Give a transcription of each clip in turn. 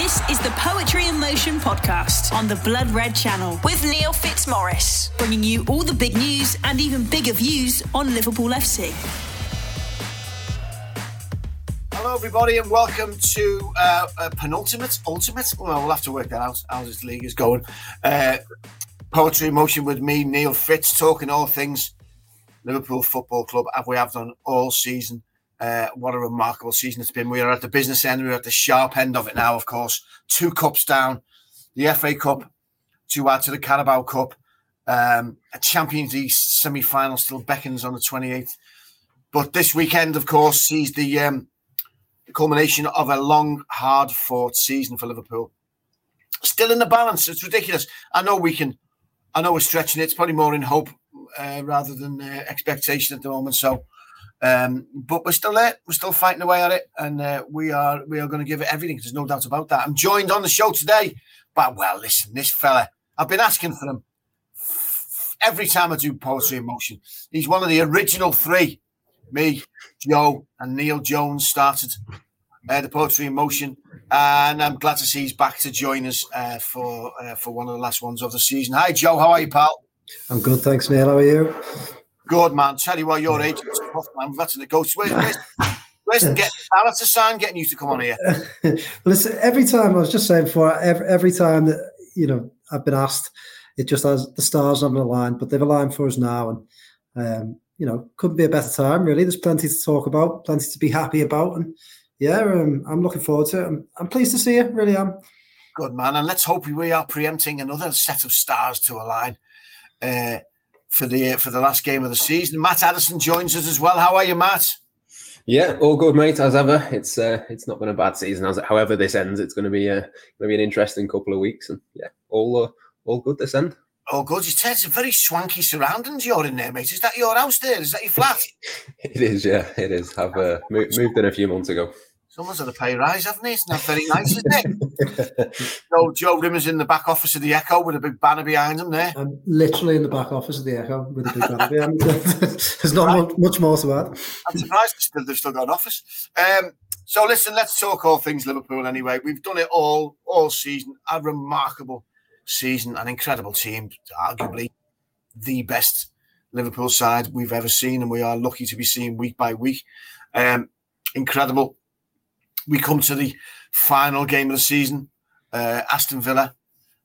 This is the Poetry in Motion podcast on the Blood Red Channel with Neil Fitzmaurice, bringing you all the big news and even bigger views on Liverpool FC. Hello, everybody, and welcome to uh, a penultimate, ultimate. Well, we'll have to work that out how this league is going. Uh, Poetry in Motion with me, Neil Fitz, talking all things Liverpool Football Club, as we have done all season. Uh, what a remarkable season it's been. We are at the business end, we're at the sharp end of it now, of course. Two cups down, the FA Cup to add to the Carabao Cup, um, a Champions League semi final still beckons on the 28th. But this weekend, of course, sees the, um, culmination of a long, hard fought season for Liverpool. Still in the balance. It's ridiculous. I know we can, I know we're stretching it. It's probably more in hope uh, rather than uh, expectation at the moment. So, um, but we're still there. We're still fighting away at it, and uh, we are we are going to give it everything. There's no doubt about that. I'm joined on the show today by well, listen, this fella. I've been asking for him every time I do poetry in motion. He's one of the original three. Me, Joe, and Neil Jones started uh, the poetry in motion, and I'm glad to see he's back to join us uh, for uh, for one of the last ones of the season. Hi, Joe. How are you, pal? I'm good, thanks, Neil. How are you? Good man. Tell you what, your age is tough, man. We've had to negotiate. Where's, where's, where's the get Alex sign getting you to come on here? Listen, every time I was just saying before, every, every time that you know I've been asked, it just has the stars haven't aligned, but they've aligned for us now, and um, you know, couldn't be a better time. Really, there's plenty to talk about, plenty to be happy about, and yeah, um, I'm looking forward to it. I'm, I'm pleased to see you. Really am. Good man, and let's hope we are preempting another set of stars to align. Uh, for the for the last game of the season. Matt Addison joins us as well. How are you, Matt? Yeah, all good, mate. As ever, it's uh, it's not been a bad season. As however this ends, it's going to be a going to be an interesting couple of weeks, and yeah, all uh, all good this end. Oh, good. You said it's a very swanky surroundings you're in there, mate. Is that your house there? Is that your flat? it is, yeah, it is. I've uh, moved, moved in a few months ago. Someone's had a pay rise, haven't they? It's not very nice, is it? so Joe Rimmer's in the back office of the Echo with a big banner behind him there. I'm literally in the back office of the Echo with a big banner behind me. There's not right. much more to add. I'm surprised they've still, they've still got an office. Um, so listen, let's talk all things Liverpool anyway. We've done it all all season. A remarkable season, an incredible team, arguably the best Liverpool side we've ever seen, and we are lucky to be seeing week by week. Um, incredible we come to the final game of the season, uh, Aston Villa.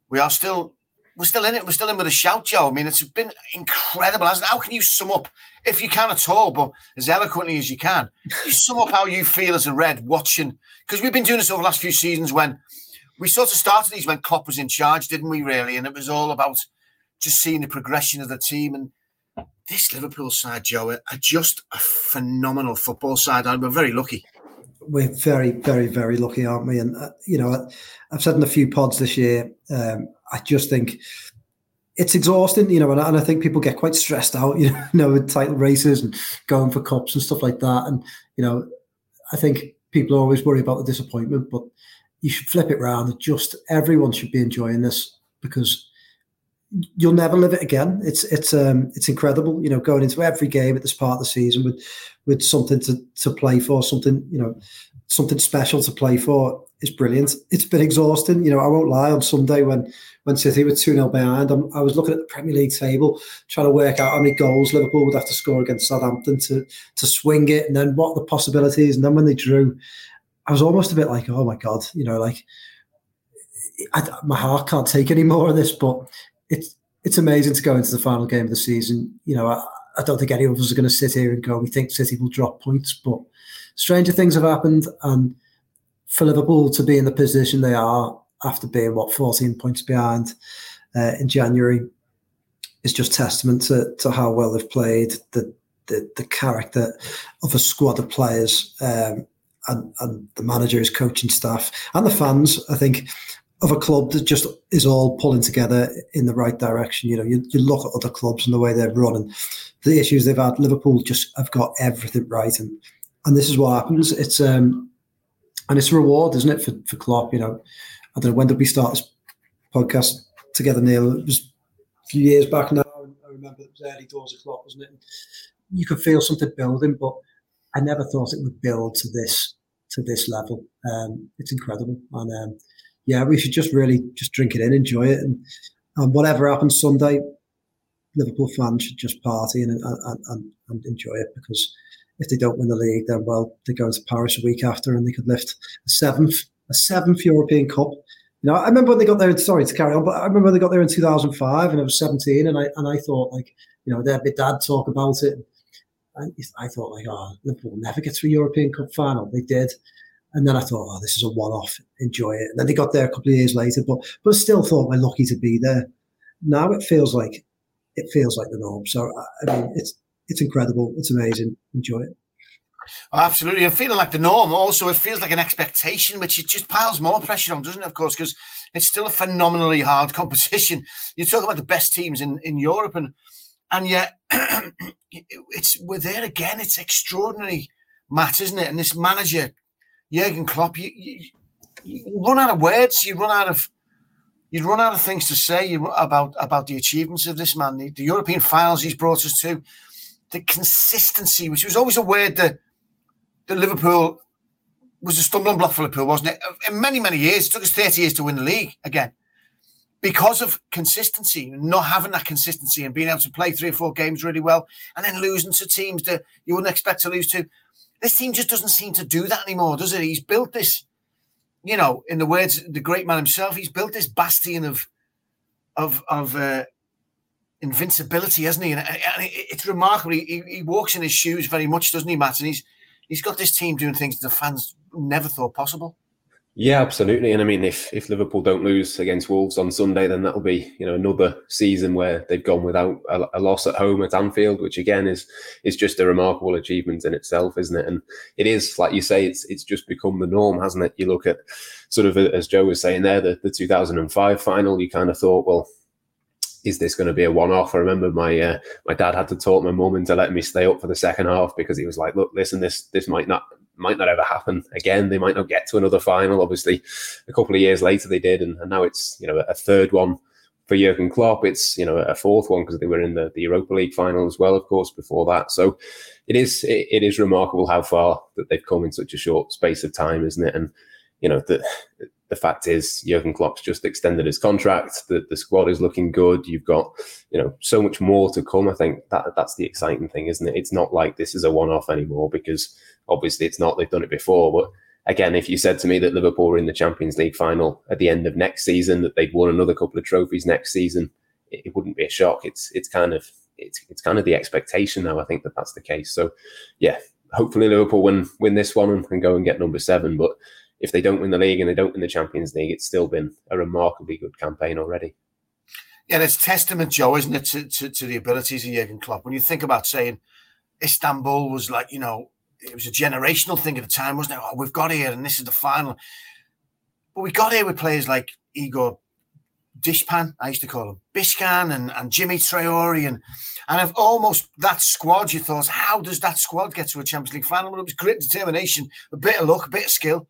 We are still we're still in it. We're still in with a shout, Joe. I mean, it's been incredible, hasn't it? How can you sum up, if you can at all, but as eloquently as you can, you sum up how you feel as a Red watching? Because we've been doing this over the last few seasons when we sort of started these when Klopp was in charge, didn't we, really? And it was all about just seeing the progression of the team. And this Liverpool side, Joe, are just a phenomenal football side. And we're very lucky we're very, very, very lucky, aren't we? And uh, you know, I've said in a few pods this year, um, I just think it's exhausting, you know, and, and, I think people get quite stressed out, you know, with title races and going for cups and stuff like that. And you know, I think people always worry about the disappointment, but you should flip it around. Just everyone should be enjoying this because you'll never live it again. It's it's um it's incredible, you know, going into every game at this part of the season with with something to to play for, something you know, something special to play for is brilliant. It's been exhausting, you know. I won't lie. On Sunday when when City were two 0 behind, I'm, i was looking at the Premier League table trying to work out how many goals Liverpool would have to score against Southampton to to swing it, and then what the possibilities. And then when they drew, I was almost a bit like, oh my god, you know, like. I, my heart can't take any more of this, but it's it's amazing to go into the final game of the season. You know, I, I don't think any of us are going to sit here and go, we think City will drop points, but stranger things have happened. And for Liverpool to be in the position they are after being, what, 14 points behind uh, in January is just testament to, to how well they've played, the, the, the character of a squad of players. Um, and, and the manager, his coaching staff, and the fans. I think of a club that just is all pulling together in the right direction. You know, you, you look at other clubs and the way they're running, the issues they've had. Liverpool just have got everything right, and and this is what happens. It's um, and it's a reward, isn't it, for for Klopp? You know, I don't know when did we start this podcast together, Neil? It was a few years back now. I remember it was early doors of Klopp, wasn't it? And you could feel something building, but I never thought it would build to this to this level. Um, it's incredible, and um, yeah, we should just really just drink it in, enjoy it, and, and whatever happens Sunday, Liverpool fans should just party and, and, and, and enjoy it because if they don't win the league, then well, they go into Paris a week after and they could lift a seventh, a seventh European Cup. You know, I remember when they got there. Sorry to carry on, but I remember when they got there in 2005, and I was 17, and I and I thought like, you know, they had my dad talk about it. And I thought like, oh, Liverpool never get to a European Cup final. They did, and then I thought, oh, this is a one-off. Enjoy it. And then they got there a couple of years later, but but still thought we're lucky to be there. Now it feels like it feels like the norm. So I mean, it's it's incredible. It's amazing. Enjoy it. Absolutely. And feeling like the norm. Also, it feels like an expectation, which it just piles more pressure on, doesn't it? Of course, because it's still a phenomenally hard competition. You talk about the best teams in, in Europe, and and yet it's we're there again. It's extraordinary, Matt, isn't it? And this manager, Jurgen Klopp, you, you, you run out of words. You run out of you'd run out of things to say about about the achievements of this man, the, the European finals he's brought us to the consistency, which was always a word that, that Liverpool was a stumbling block for Liverpool, wasn't it? Uh, in many, many years, it took us 30 years to win the league again because of consistency, not having that consistency and being able to play three or four games really well and then losing to teams that you wouldn't expect to lose to. This team just doesn't seem to do that anymore, does it? He's built this, you know, in the words the great man himself, he's built this bastion of of of uh, invincibility, hasn't he? And, and it's remarkable. He, he, walks in his shoes very much, doesn't he, Matt? And he's he's got this team doing things the fans never thought possible. Yeah, absolutely. And I mean, if if Liverpool don't lose against Wolves on Sunday, then that'll be you know another season where they've gone without a, a, loss at home at Anfield, which again is is just a remarkable achievement in itself, isn't it? And it is like you say, it's it's just become the norm, hasn't it? You look at sort of as Joe was saying there, the, the 2005 final. You kind of thought, well, is this going to be a one-off? I remember my uh, my dad had to talk my mum into letting me stay up for the second half because he was like, "Look, listen, this this might not might not ever happen again. They might not get to another final. Obviously, a couple of years later they did, and, and now it's you know a third one for Jurgen Klopp. It's you know a fourth one because they were in the, the Europa League final as well, of course, before that. So it is it, it is remarkable how far that they've come in such a short space of time, isn't it? And you know the the fact is Jurgen Klopp's just extended his contract. The the squad is looking good. You've got you know so much more to come. I think that that's the exciting thing, isn't it? It's not like this is a one off anymore because obviously it's not. They've done it before, but again, if you said to me that Liverpool were in the Champions League final at the end of next season, that they'd won another couple of trophies next season, it, it wouldn't be a shock. It's it's kind of it's it's kind of the expectation now. I think that that's the case. So, yeah, hopefully Liverpool win win this one and, and go and get number seven. But if they don't win the league and they don't win the Champions League, it's still been a remarkably good campaign already. Yeah, it's testament, Joe, isn't it, to, to, to the abilities of Jurgen Klopp? When you think about saying Istanbul was like, you know, it was a generational thing at the time, wasn't it? Oh, we've got here and this is the final. But we got here with players like Igor Dishpan, I used to call him Bishkan and, and Djimi Traore and and of almost that squad, you thought, how does that squad get to a Champions League final? Well, it was grit, determination, a bit of luck, a bit of skill.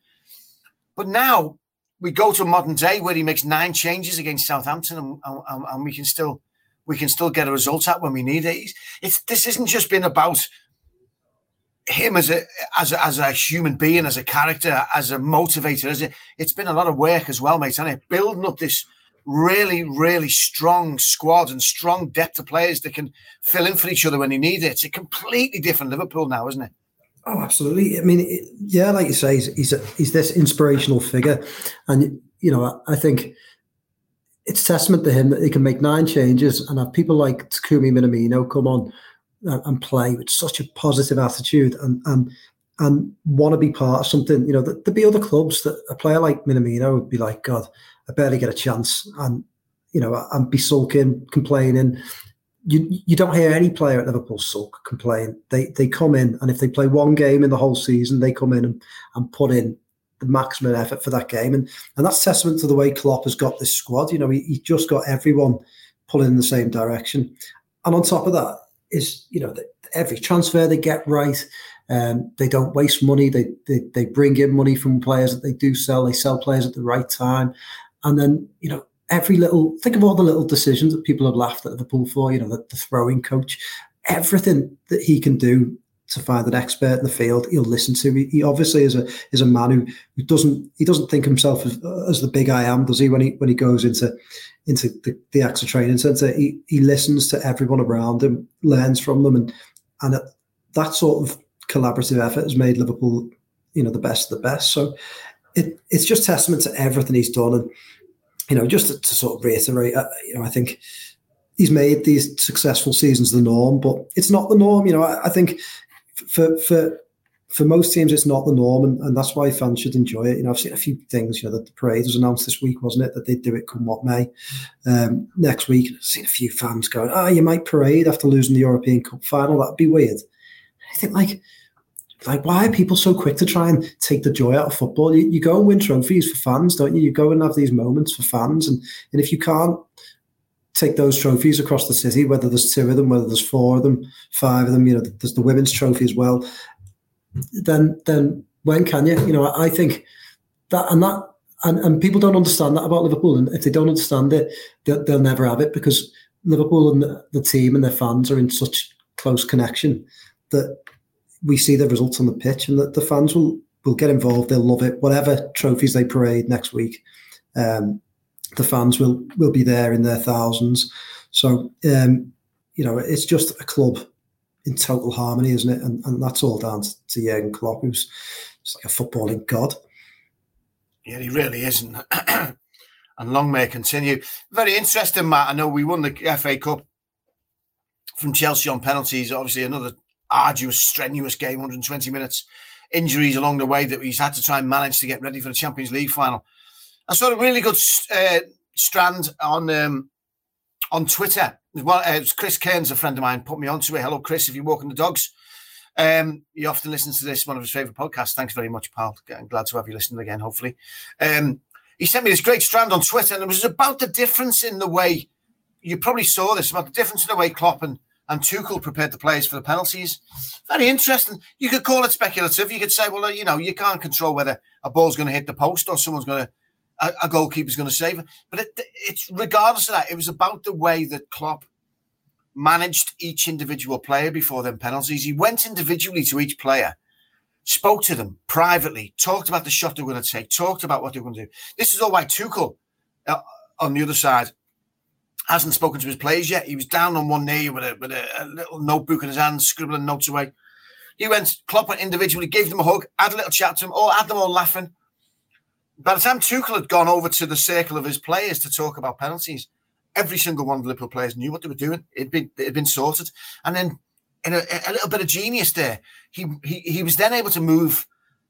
But now we go to modern day where he makes nine changes against Southampton, and, and, and we can still we can still get a result out when we need it. It's this isn't just been about him as a as a, as a human being, as a character, as a motivator. As a, it's been a lot of work as well, mate. And it building up this really, really strong squad and strong depth of players that can fill in for each other when they need it. It's a completely different Liverpool now, isn't it? Oh, absolutely. I mean, it, yeah, like you say, he's he's, a, he's this inspirational figure, and you know, I, I think it's testament to him that he can make nine changes and have people like Takumi Minamino come on and, and play with such a positive attitude and and and want to be part of something. You know, there'd be other clubs that a player like Minamino would be like, God, I barely get a chance, and you know, and be sulking, complaining, you you don't hear any player at Liverpool sulk complain. They they come in and if they play one game in the whole season, they come in and, and put in the maximum effort for that game. And and that's testament to the way Klopp has got this squad. You know, he, he just got everyone pulling in the same direction. And on top of that is, you know, every transfer they get right. Um, they don't waste money. They, they they bring in money from players that they do sell. They sell players at the right time, and then you know every little think of all the little decisions that people have laughed at Liverpool for. You know, the, the throwing coach, everything that he can do to find an expert in the field he'll listen to. He, he obviously is a is a man who, who doesn't he doesn't think himself as, as the big I am, does he? When he when he goes into into the, the AXA training centre, he, he listens to everyone around him, learns from them, and and that sort of collaborative effort has made Liverpool, you know, the best of the best. So it, it's just testament to everything he's done, and you know, just to, to sort of reiterate, uh, you know, I think he's made these successful seasons the norm, but it's not the norm. You know, I, I think for for for most teams, it's not the norm, and, and, that's why fans should enjoy it. You know, I've seen a few things. You know, that the parade was announced this week, wasn't it? That they'd do it come what may. Um, next week, I've seen a few fans going, "Oh, you might parade after losing the European Cup final. That'd be weird." I think like, like why are people so quick to try and take the joy out of football? You, you go and win trophies for fans, don't you? You go and have these moments for fans, and and if you can't take those trophies across the city, whether there's two of them, whether there's four of them, five of them, you know, there's the women's trophy as well. Then, then when can you? You know, I think that and that and, and people don't understand that about Liverpool, and if they don't understand it, they'll, they'll never have it because Liverpool and the, the team and their fans are in such close connection that we see the results on the pitch, and that the fans will will get involved. They'll love it, whatever trophies they parade next week. Um, the fans will will be there in their thousands. So um, you know, it's just a club in total harmony, isn't it? And, and that's all down to, to Jurgen Klopp, who's just like a footballing god. Yeah, he really isn't. and long may continue. Very interesting, Matt. I know we won the FA Cup from Chelsea on penalties. Obviously, another arduous, strenuous game, 120 minutes. Injuries along the way that he's had to try and manage to get ready for the Champions League final. I saw a really good uh, strand on um, on Twitter. Well, uh, it was Chris Cairns, a friend of mine, put me onto it. Hello, Chris. If you're walking the dogs, um, he often listens to this, one of his favourite podcasts. Thanks very much, pal. I'm glad to have you listening again. Hopefully, um, he sent me this great strand on Twitter, and it was about the difference in the way you probably saw this about the difference in the way Klopp and and Tuchel prepared the players for the penalties. Very interesting. You could call it speculative. You could say, well, you know, you can't control whether a ball's going to hit the post or someone's going to a, a goalkeeper's going to save it. But it, it's regardless of that, it was about the way that Klopp managed each individual player before them penalties. He went individually to each player, spoke to them privately, talked about the shot they were going to take, talked about what they were going to do. This is all why Tuchel uh, on the other side hasn't spoken to his players yet. He was down on one knee with a, with a, a little notebook in his hand, scribbling notes away. He went, Klopp went individually, gave them a hug, had a little chat to them, or had them all laughing by the time Tuchel had gone over to the circle of his players to talk about penalties, every single one of the Liverpool players knew what they were doing. It'd been it had been sorted, and then in a, a little bit of genius there, he, he he was then able to move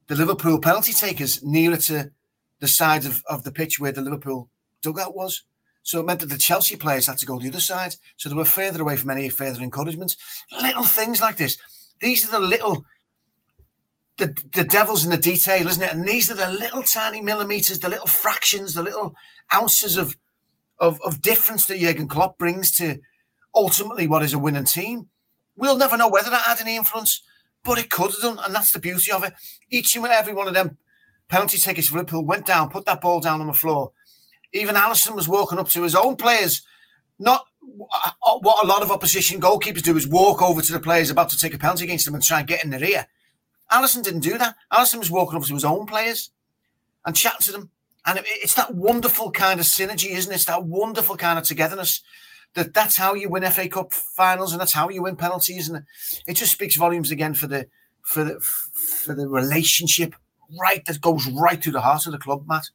the Liverpool penalty takers nearer to the side of, of the pitch where the Liverpool dugout was. So it meant that the Chelsea players had to go the other side. So they were further away from any further encouragement. Little things like this. These are the little the, the devil's in the detail, isn't it? And these are the little tiny millimeters, the little fractions, the little ounces of of, of difference that Jurgen Klopp brings to ultimately what is a winning team. We'll never know whether that had any influence, but it could have done, and that's the beauty of it. Each and every one of them penalty takers for Liverpool went down, put that ball down on the floor. Even Alisson was walking up to his own players, not uh, what a lot of opposition goalkeepers do is walk over to the players about to take a penalty against them and try and get in their ear. Alisson didn't do that. Alisson was walking up to his own players and chatting to them. And it's that wonderful kind of synergy, isn't it? It's that wonderful kind of togetherness. That that's how you win FA Cup finals, and that's how you win penalties, and it just speaks volumes again for the for the for the relationship right that goes right to the heart of the club, Matt.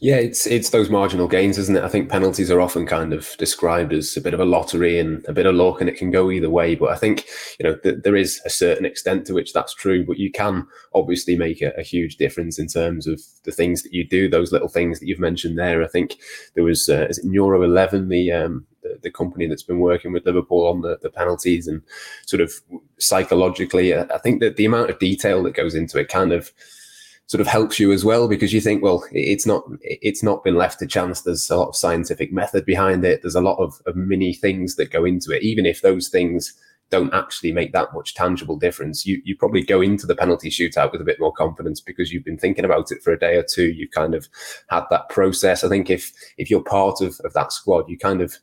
Yeah, it's it's those marginal gains, isn't it? I think penalties are often kind of described as a bit of a lottery and a bit of luck, and it can go either way. But I think you know th- there is a certain extent to which that's true, but you can obviously make a, a, huge difference in terms of the things that you do. Those little things that you've mentioned there. I think there was uh, is it Neuro Eleven, the um, the, company that's been working with Liverpool on the, the penalties and sort of psychologically. I think that the amount of detail that goes into it kind of sort of helps you as well because you think, well, it's not it's not been left to chance. There's a lot of scientific method behind it. There's a lot of, of mini things that go into it, even if those things don't actually make that much tangible difference. You you probably go into the penalty shootout with a bit more confidence because you've been thinking about it for a day or two. You've kind of had that process. I think if if you're part of, of that squad, you kind of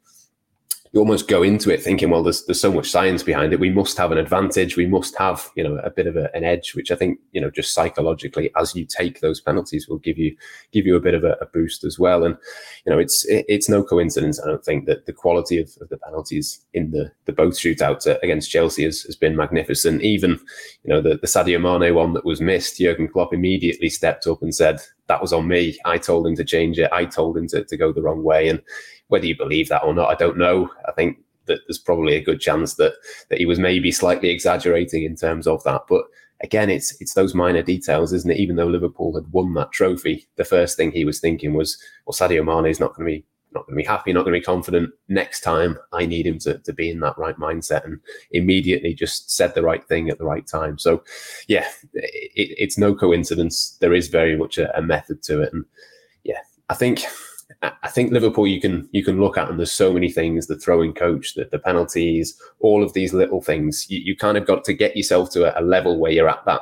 you almost go into it thinking, well, there's there's so much science behind it. We must have an advantage. We must have you know a bit of a, an edge, which I think you know just psychologically, as you take those penalties, will give you give you a bit of a, a boost as well. And you know, it's it, it's no coincidence. I don't think that the quality of, of the penalties in the the both shootouts against Chelsea has, has been magnificent. Even you know the the Sadio Mane one that was missed, Jurgen Klopp immediately stepped up and said that was on me. I told him to change it. I told him to, to go the wrong way. And whether you believe that or not, I don't know. I think that there's probably a good chance that that he was maybe slightly exaggerating in terms of that. But again, it's it's those minor details, isn't it? Even though Liverpool had won that trophy, the first thing he was thinking was, well, Sadio Mane is not going to be not going to be happy, not going to be confident. Next time, I need him to, to be in that right mindset and immediately just said the right thing at the right time. So, yeah, it, it's no coincidence. There is very much a, a method to it. And yeah, I think I think Liverpool you can you can look at and there's so many things the throwing coach the, the penalties all of these little things. You, you kind of got to get yourself to a, a, level where you're at that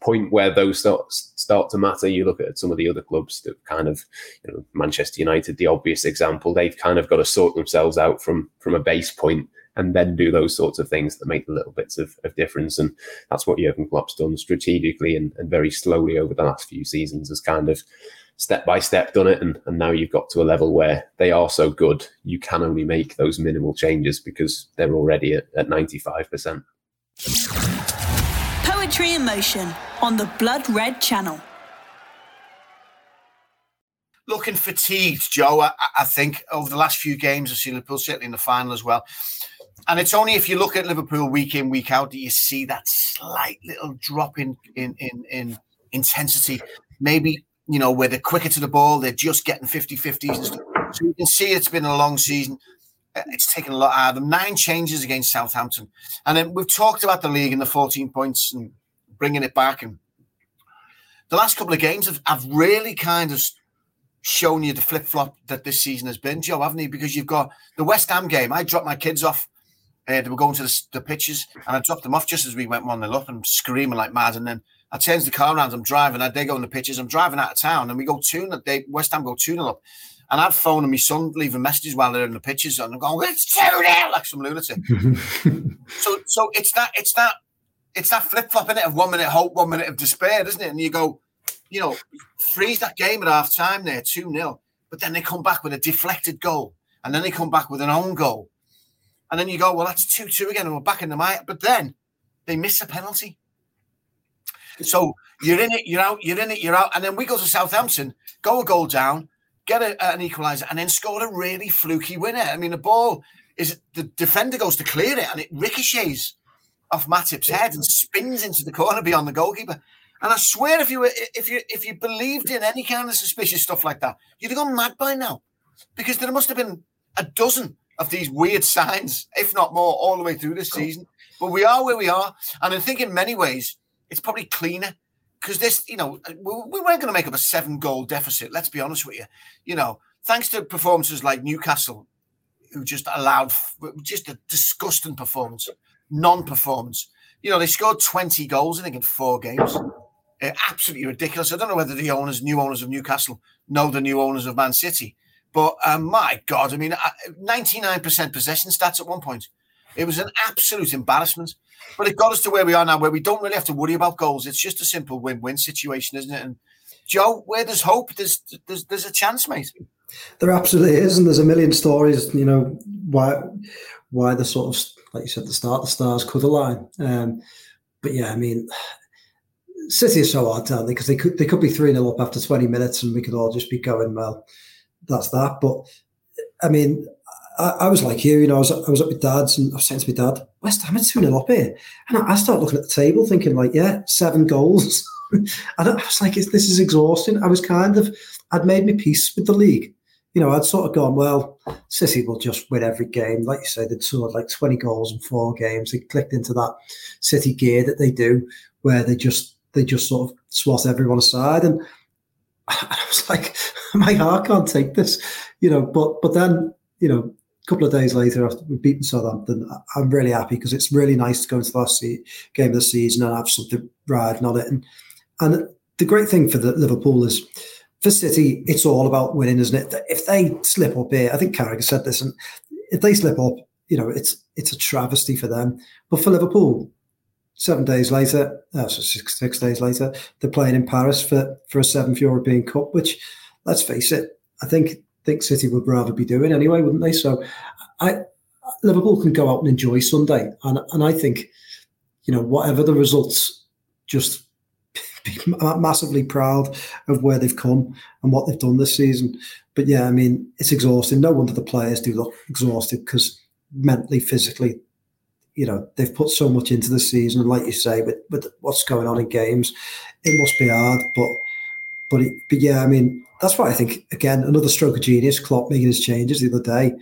point where those start start to matter. You look at some of the other clubs that kind of you know Manchester United the obvious example. They've kind of got to sort themselves out from from a base point and then do those sorts of things that make the little bits of, of difference. And that's what Jurgen Klopp's done strategically and, and very slowly over the last few seasons has kind of step by step done it and, and now you've got to a level where they are so good you can only make those minimal changes because they're already at, at 95% poetry in motion on the blood red channel. Looking fatigued joe I, I think over the last few games i've seen liverpool certainly in the final as well. And it's only if you look at liverpool week in week out that you see that slight little drop in in in, in intensity. Maybe you know, where they're quicker to the ball, they're just getting 50 50s. So you can see it's been a long season. Uh, it's taken a lot out of them. Nine changes against Southampton. And then we've talked about the league and the 14 points and bringing it back. And the last couple of games have, have really kind of shown you the flip flop that this season has been, Joe, haven't you? Because you've got the West Ham game. I dropped my kids off. Uh, they were going to the, the pitches, and I dropped them off just as we went 1 0 up and screaming like mad. And then I change the car around. I'm driving. I, they go in the pitches. I'm driving out of town, and we go two. They West Ham go two 0 up, and I'd phone and my son leaving messages while they're in the pitches, and I'm going, "It's two 0 like some lunatic. so, so it's that, it's that, it's that flip flop in it of one minute hope, one minute of despair, isn't it? And you go, you know, freeze that game at half time there, two 0 but then they come back with a deflected goal, and then they come back with an own goal, and then you go, well, that's two two again, and we're back in the mic. But then they miss a penalty so you're in it, you're out, you're in it, you're out. And then we go to Southampton, go a goal down, get a, an equaliser, and then score a really fluky winner. I mean, the ball is the defender goes to clear it and it ricochets off Matip's head and spins into the corner beyond the goalkeeper. And I swear, if you were, if you if you believed in any kind of suspicious stuff like that, you'd have gone mad by now, because there must have been a dozen of these weird signs, if not more, all the way through this season. But we are where we are, and I think in many ways it's probably cleaner because this, you know, we weren't going to make up a seven goal deficit. Let's be honest with you. You know, thanks to performances like Newcastle, who just allowed just a disgusting performance, non-performance. You know, they scored twenty goals I think in four games. Uh, absolutely ridiculous. I don't know whether the owners, new owners of Newcastle, know the new owners of Man City, but um, my God, I mean, ninety-nine percent possession stats at one point. It was an absolute embarrassment. But it got us to where we are now, where we don't really have to worry about goals. It's just a simple win-win situation, isn't it? And Joe, where there's hope, there's there's there's a chance, mate. There absolutely is, and there's a million stories. You know why why the sort of like you said, the start the stars could align. Um, but yeah, I mean, City is so hard, aren't they? Because they could they could be three 0 up after twenty minutes, and we could all just be going, well, that's that. But I mean, I, I, was like you, you know, I was, I was at my dad's and I was saying to my dad, West Ham are 2 0 up here. And I, I started looking at the table thinking, like, yeah, seven goals. and I was like, this is exhausting. I was kind of, I'd made my peace with the league. You know, I'd sort of gone, well, City will just win every game. Like you say, they'd scored like 20 goals in four games. They clicked into that City gear that they do, where they just, they just sort of swat everyone aside. And I was like, my heart can't take this, you know. But but then, you know, couple of days later after we've beaten Southampton, I'm really happy because it's really nice to go into the last game of the season and have something riding on it. And and the great thing for the Liverpool is for City, it's all about winning, isn't it? If they slip up here, I think Carragher said this, and if they slip up you know, it's it's a travesty for them. But for Liverpool, seven days later, uh, so six six days later, they're playing in Paris for for a seventh European Cup. Which, let's face it, I think think City would rather be doing anyway, wouldn't they? So, I Liverpool can go out and enjoy Sunday, and and I think, you know, whatever the results, just be massively proud of where they've come and what they've done this season. But yeah, I mean, it's exhausting. No wonder the players do look exhausted because mentally, physically, you know, they've put so much into the season. And like you say, with, with what's going on in games, it must be hard. But but it, but yeah, I mean, that's why I think again another stroke of genius. Klopp making his changes the other day.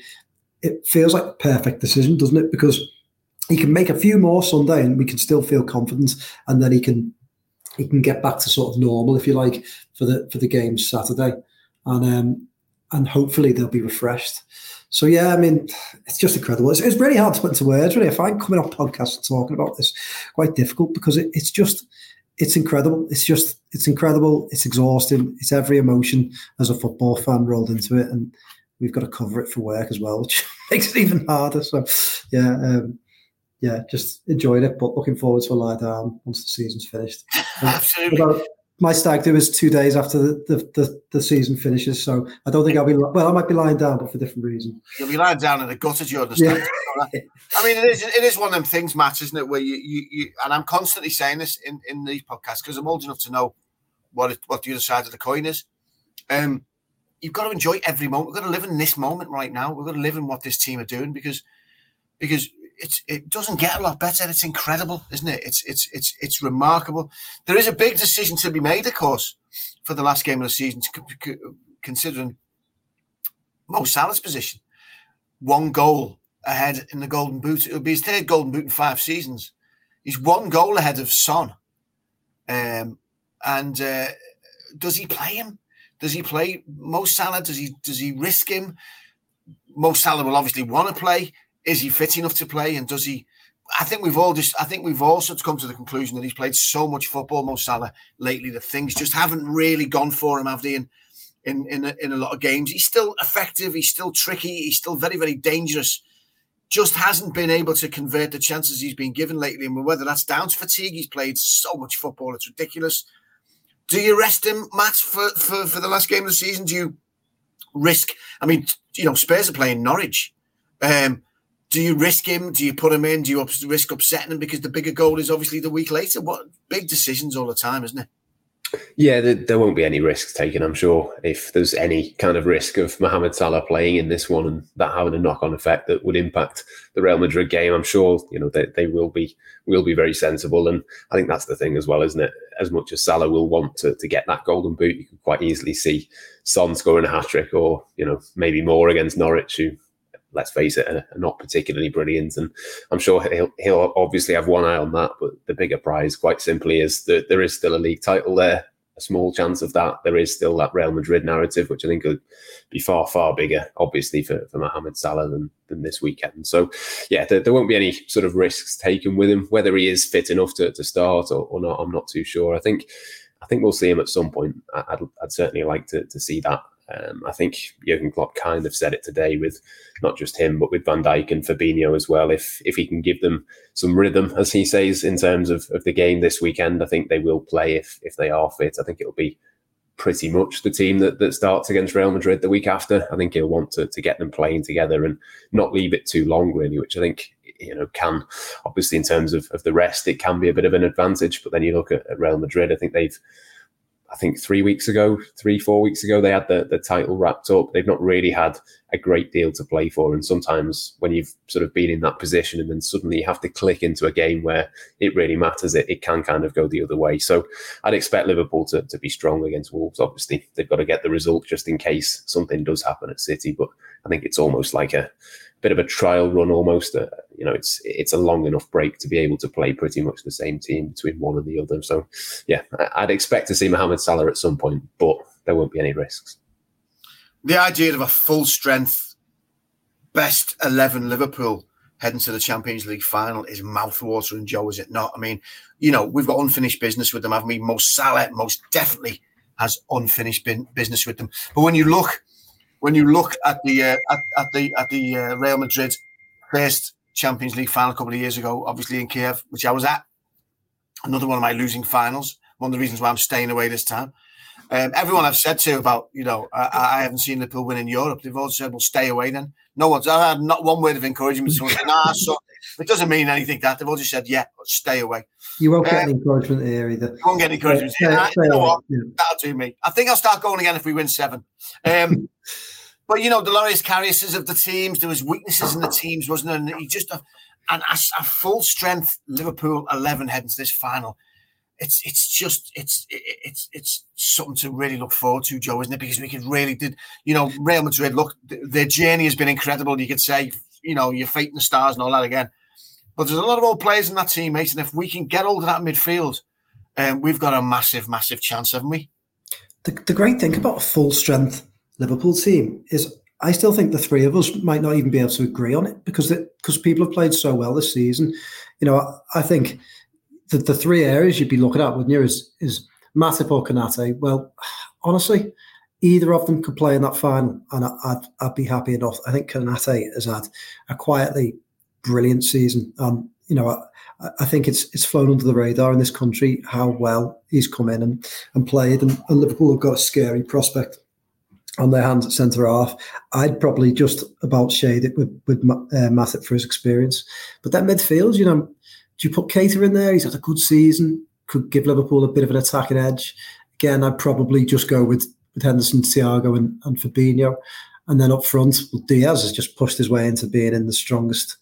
It feels like a perfect decision, doesn't it? Because he can make a few more Sunday, and we can still feel confident, and then he can he can get back to sort of normal, if you like, for the for the games Saturday, and um, and hopefully they'll be refreshed. So yeah, I mean, it's just incredible. It's, it's really hard to put into words. Really, I find coming on podcasts and talking about this quite difficult because it, it's just it's incredible. It's just it's incredible. It's exhausting. It's every emotion as a football fan rolled into it, and we've got to cover it for work as well, which makes it even harder. So yeah, um, yeah, just enjoyed it, but looking forward to a lie down once the season's finished. Absolutely. My stag do is two days after the, the, the, the, season finishes, so I don't think I'll be well. I might be lying down, but for different reasons. You'll be lying down in the gutter, do you understand? Yeah. I mean, it is it is one of them things, Matt, isn't it? Where you, you, you and I'm constantly saying this in, in these podcasts because I'm old enough to know what it, what the other side of the coin is. Um, you've got to enjoy every moment. We've got to live in this moment right now. We've got to live in what this team are doing because because it's it doesn't get a lot better. It's incredible, isn't it? It's it's it's it's remarkable. There is a big decision to be made, of course, for the last game of the season, considering Mo Salah's position. One goal ahead in the Golden Boot. It would be his third Golden Boot in five seasons. He's one goal ahead of Son. Um, and uh, does he play him? Does he play Mo Salah? Does he does he risk him? Mo Salah will obviously want to play is he fit enough to play? And does he? I think we've all just. I think we've also come to the conclusion that he's played so much football, Mo Salah, lately that things just haven't really gone for him, have they? In in in a, in a lot of games, he's still effective. He's still tricky. He's still very very dangerous. Just hasn't been able to convert the chances he's been given lately. And whether that's down to fatigue, he's played so much football, it's ridiculous. Do you rest him, Matt, for, for, for the last game of the season? Do you risk? I mean, you know, Spurs are playing Norwich. Um, do you risk him? Do you put him in? Do you risk upsetting him because the bigger goal is obviously the week later? What big decisions all the time, isn't it? Yeah, there, there, won't be any risks taken, I'm sure. If there's any kind of risk of Mohamed Salah playing in this one and that having a knock-on effect that would impact the Real Madrid game, I'm sure you know they, they will be will be very sensible. And I think that's the thing as well, isn't it? As much as Salah will want to, to get that golden boot, you could quite easily see Son scoring a hat trick or you know maybe more against Norwich, who let's face it, are, not particularly brilliant. And I'm sure he'll, he'll obviously have one eye on that. But the bigger prize, quite simply, is that there is still a league title there. A small chance of that. There is still that Real Madrid narrative, which I think could be far, far bigger, obviously, for, for Mohamed Salah than, than this weekend. So, yeah, there, there, won't be any sort of risks taken with him. Whether he is fit enough to, to start or, or not, I'm not too sure. I think I think we'll see him at some point. I'd, I'd certainly like to, to see that um, I think Jurgen Klopp kind of said it today with not just him, but with Van Dijk and Fabinho as well. If if he can give them some rhythm, as he says, in terms of, of the game this weekend, I think they will play if if they are fit. I think it'll be pretty much the team that, that starts against Real Madrid the week after. I think he'll want to, to get them playing together and not leave it too long, really, which I think you know can obviously in terms of, of the rest it can be a bit of an advantage. But then you look at, at Real Madrid, I think they've I think three weeks ago, three, four weeks ago, they had the, the title wrapped up. They've not really had a great deal to play for. And sometimes when you've sort of been in that position and then suddenly you have to click into a game where it really matters, it, it can kind of go the other way. So I'd expect Liverpool to, to be strong against Wolves. Obviously, they've got to get the result just in case something does happen at City. But I think it's almost like a bit of a trial run almost. Uh, you know, it's it's a long enough break to be able to play pretty much the same team between one and the other. So, yeah, I'd expect to see Mohamed Salah at some point, but there won't be any risks. The idea of a full strength best eleven Liverpool heading to the Champions League final is mouthwatering, Joe, is it not? I mean, you know, we've got unfinished business with them, haven't we? Most Salah most definitely has unfinished business with them. But when you look when you look at the uh, at, at, the at the uh, Real Madrid first Champions League final a couple of years ago, obviously in Kiev, which I was at. Another one of my losing finals. One of the reasons why I'm staying away this time. Um, everyone I've said to about, you know, I, I, haven't seen Liverpool win in Europe. They've all said, "Well, stay away." Then no one's. I had not one word of encouragement. Someone said, "Nah, so it doesn't mean anything." That they've all just said, "Yeah, stay away." You won't um, get any encouragement here either. You won't get any encouragement. Yeah, here. you know what? Yeah. That'll do me. I think I'll start going again if we win seven. Um, but you know, Loris Kariuses of the teams, there was weaknesses in the teams, wasn't there? And he just and a, a full strength Liverpool eleven heading to this final it's it's just it's it's it's something to really look forward to, Joe, isn't it? Because we could really did you know Real Madrid. Look, their journey has been incredible. You could say you know you're fighting the stars and all that again, but there's a lot of old players in that team, mate. And if we can get hold of that midfield, um, we've got a massive, massive chance, haven't we? The, the great thing about a full strength Liverpool team is I still think the three of us might not even be able to agree on it because because people have played so well this season. You know, I, I think the, the three areas you'd be looking at, wouldn't you, is, is Matip or Konate? Well, honestly, either of them could play in that final, and I'd, I'd be happy enough. I think Konate has had a quietly brilliant season. Um, you know, I, I, think it's it's flown under the radar in this country how well he's come in and, and played, and, and Liverpool have got a scary prospect on their hands at centre half. I'd probably just about shade it with with uh, Matip for his experience, but that midfield, you know, do you put Keita in there? He's had a good season, could give Liverpool a bit of an attacking edge. Again, I'd probably just go with, with Henderson, Thiago, and, and Fabinho. And then up front, well, Diaz has just pushed his way into being in the strongest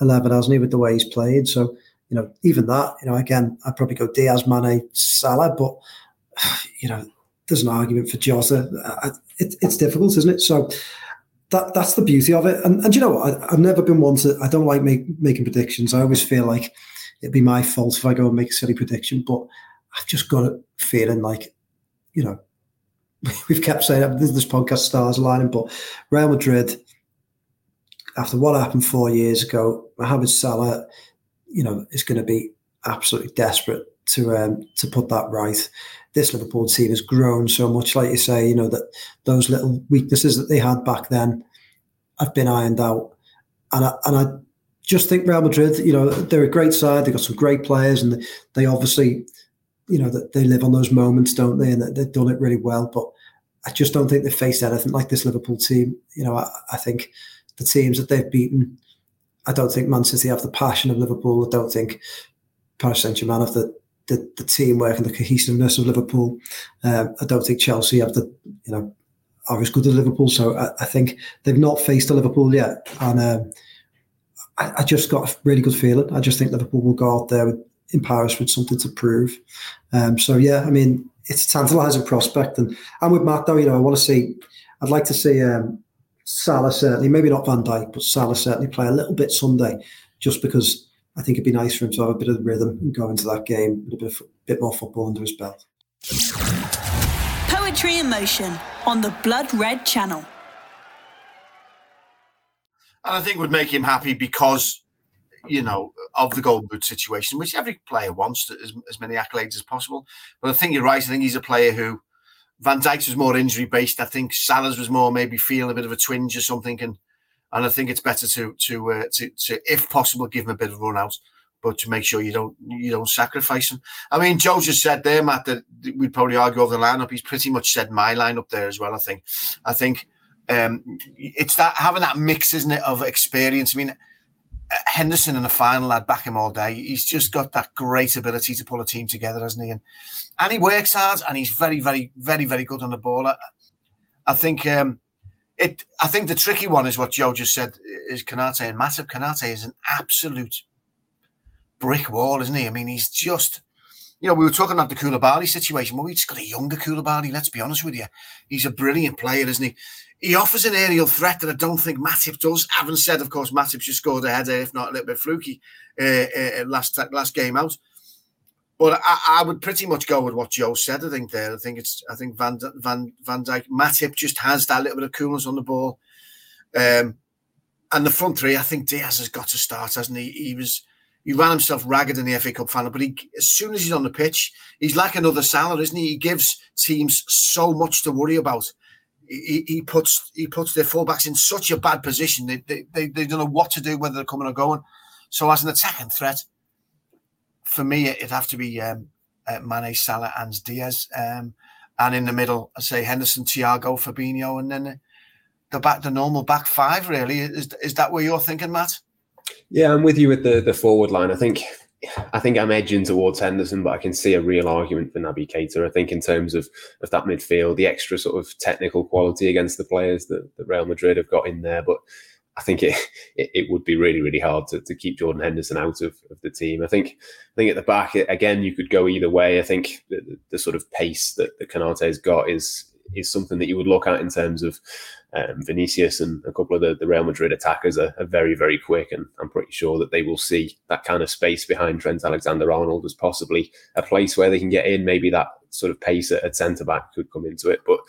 11, hasn't he, with the way he's played. So, you know, even that, you know, again, I'd probably go Diaz, Mane, Salah, but, you know, there's an argument for Jota. It, it's difficult, isn't it? So, that that's the beauty of it. And, and you know what? I, have never been one to. I don't like make, making predictions. I always feel like it'd be my fault if I go and make a silly prediction. But I've just got a feeling like, you know, we've kept saying this, this podcast stars aligning, but Real Madrid, after what happened four years ago, Mohamed Salah, you know, is going to be absolutely desperate to um, to put that right this Liverpool team has grown so much. Like you say, you know that those little weaknesses that they had back then have been ironed out, and I, and I just think Real Madrid, you know, they're a great side. They've got some great players, and they obviously, you know, that they live on those moments, don't they? And they've done it really well. But I just don't think they've faced anything like this Liverpool team. You know, I, I think the teams that they've beaten, I don't think Man City have the passion of Liverpool. I don't think Paris Saint Germain have the the, the teamwork and the cohesiveness of Liverpool. Um, I don't think Chelsea have the, you know, are as good as Liverpool. So I, I think they've not faced a Liverpool yet. And um, I, I, just got a really good feeling. I just think Liverpool will go out there with, in Paris with something to prove. Um, so yeah, I mean, it's a tantalising prospect. And I'm with Matt though, you know, I want to see, I'd like to see um, Salah certainly, maybe not Van Dijk, but Salah certainly play a little bit Sunday just because I think it'd be nice for him to have a bit of rhythm and go into that game with a bit, of, bit more football under his belt. Poetry in motion on the Blood Red Channel. And I think would make him happy because, you know, of the Golden Boot situation, which every player wants as, as many accolades as possible. But I think you're right. I think he's a player who Van Dijk's was more injury based. I think Salah's was more maybe feeling a bit of a twinge or something and and I think it's better to to uh, to, to if possible give him a bit of run out, but to make sure you don't you don't sacrifice him. I mean, Joe just said there, Matt, that we'd probably argue over the lineup. He's pretty much said my lineup there as well. I think, I think um, it's that having that mix, isn't it, of experience. I mean. Henderson in the final, I'd back him all day. He's just got that great ability to pull a team together, hasn't he? And, and he works hard and he's very, very, very, very good on the ball. I, I think um, it, I think the tricky one is what Joe just said is Konate and Matip Konate is an absolute brick wall, isn't he? I mean, he's just, you know, we were talking about the Koulibaly situation. Well, we just got a younger Koulibaly, let's be honest with you. He's a brilliant player, isn't he? He offers an aerial threat that I don't think Matip does. Having said, of course, Matip just scored a header, if not a little bit fluky, uh, uh, last last game out. But I, I, would pretty much go with what Joe said. I think there. I think it's. I think Van Van Van Dijk, Matip just has that little bit of coolness on the ball. Um, and the front three, I think Diaz has got to start, hasn't he? He was he ran himself ragged in the FA Cup final, but he, as soon as he's on the pitch, he's like another Salah, isn't he? He gives teams so much to worry about. he, he puts he puts their fullbacks in such a bad position. They, they, they, they don't know what to do, whether they're coming or going. So as an attacking threat, for me, it'd have to be um, uh, Mane, Salah, and Diaz. Um, and in the middle, I say Henderson, Thiago, Fabinho, and then the back, the normal back five. Really, is is that where you're thinking, Matt? Yeah, I'm with you with the the forward line. I think I think I'm edging towards Henderson, but I can see a real argument for Naby Keita. I think in terms of, of that midfield, the extra sort of technical quality against the players that, that Real Madrid have got in there. But I think it, it, it would be really, really hard to, to keep Jordan Henderson out of, of the team. I think I think at the back, again, you could go either way. I think the, the sort of pace that, that Konate's got is is something that you would look at in terms of um, Vinicius and a couple of the, the Real Madrid attackers are, are, very, very quick. And I'm pretty sure that they will see that kind of space behind Trent Alexander Arnold as possibly a place where they can get in. Maybe that sort of pace at, at centre back could come into it. But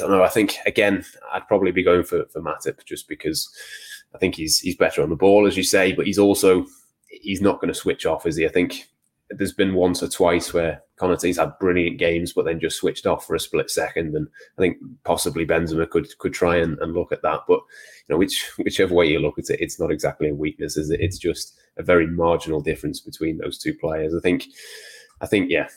don't know. I think, again, I'd probably be going for, for Matip just because I think he's he's better on the ball, as you say, but he's also he's not going to switch off, is he? I think there's been once or twice where Konate's had brilliant games, but then just switched off for a split second. And I think possibly Benzema could could try and, and look at that. But you know, which whichever way you look at it, it's not exactly a weakness, is it? It's just a very marginal difference between those two players. I think I think, yeah,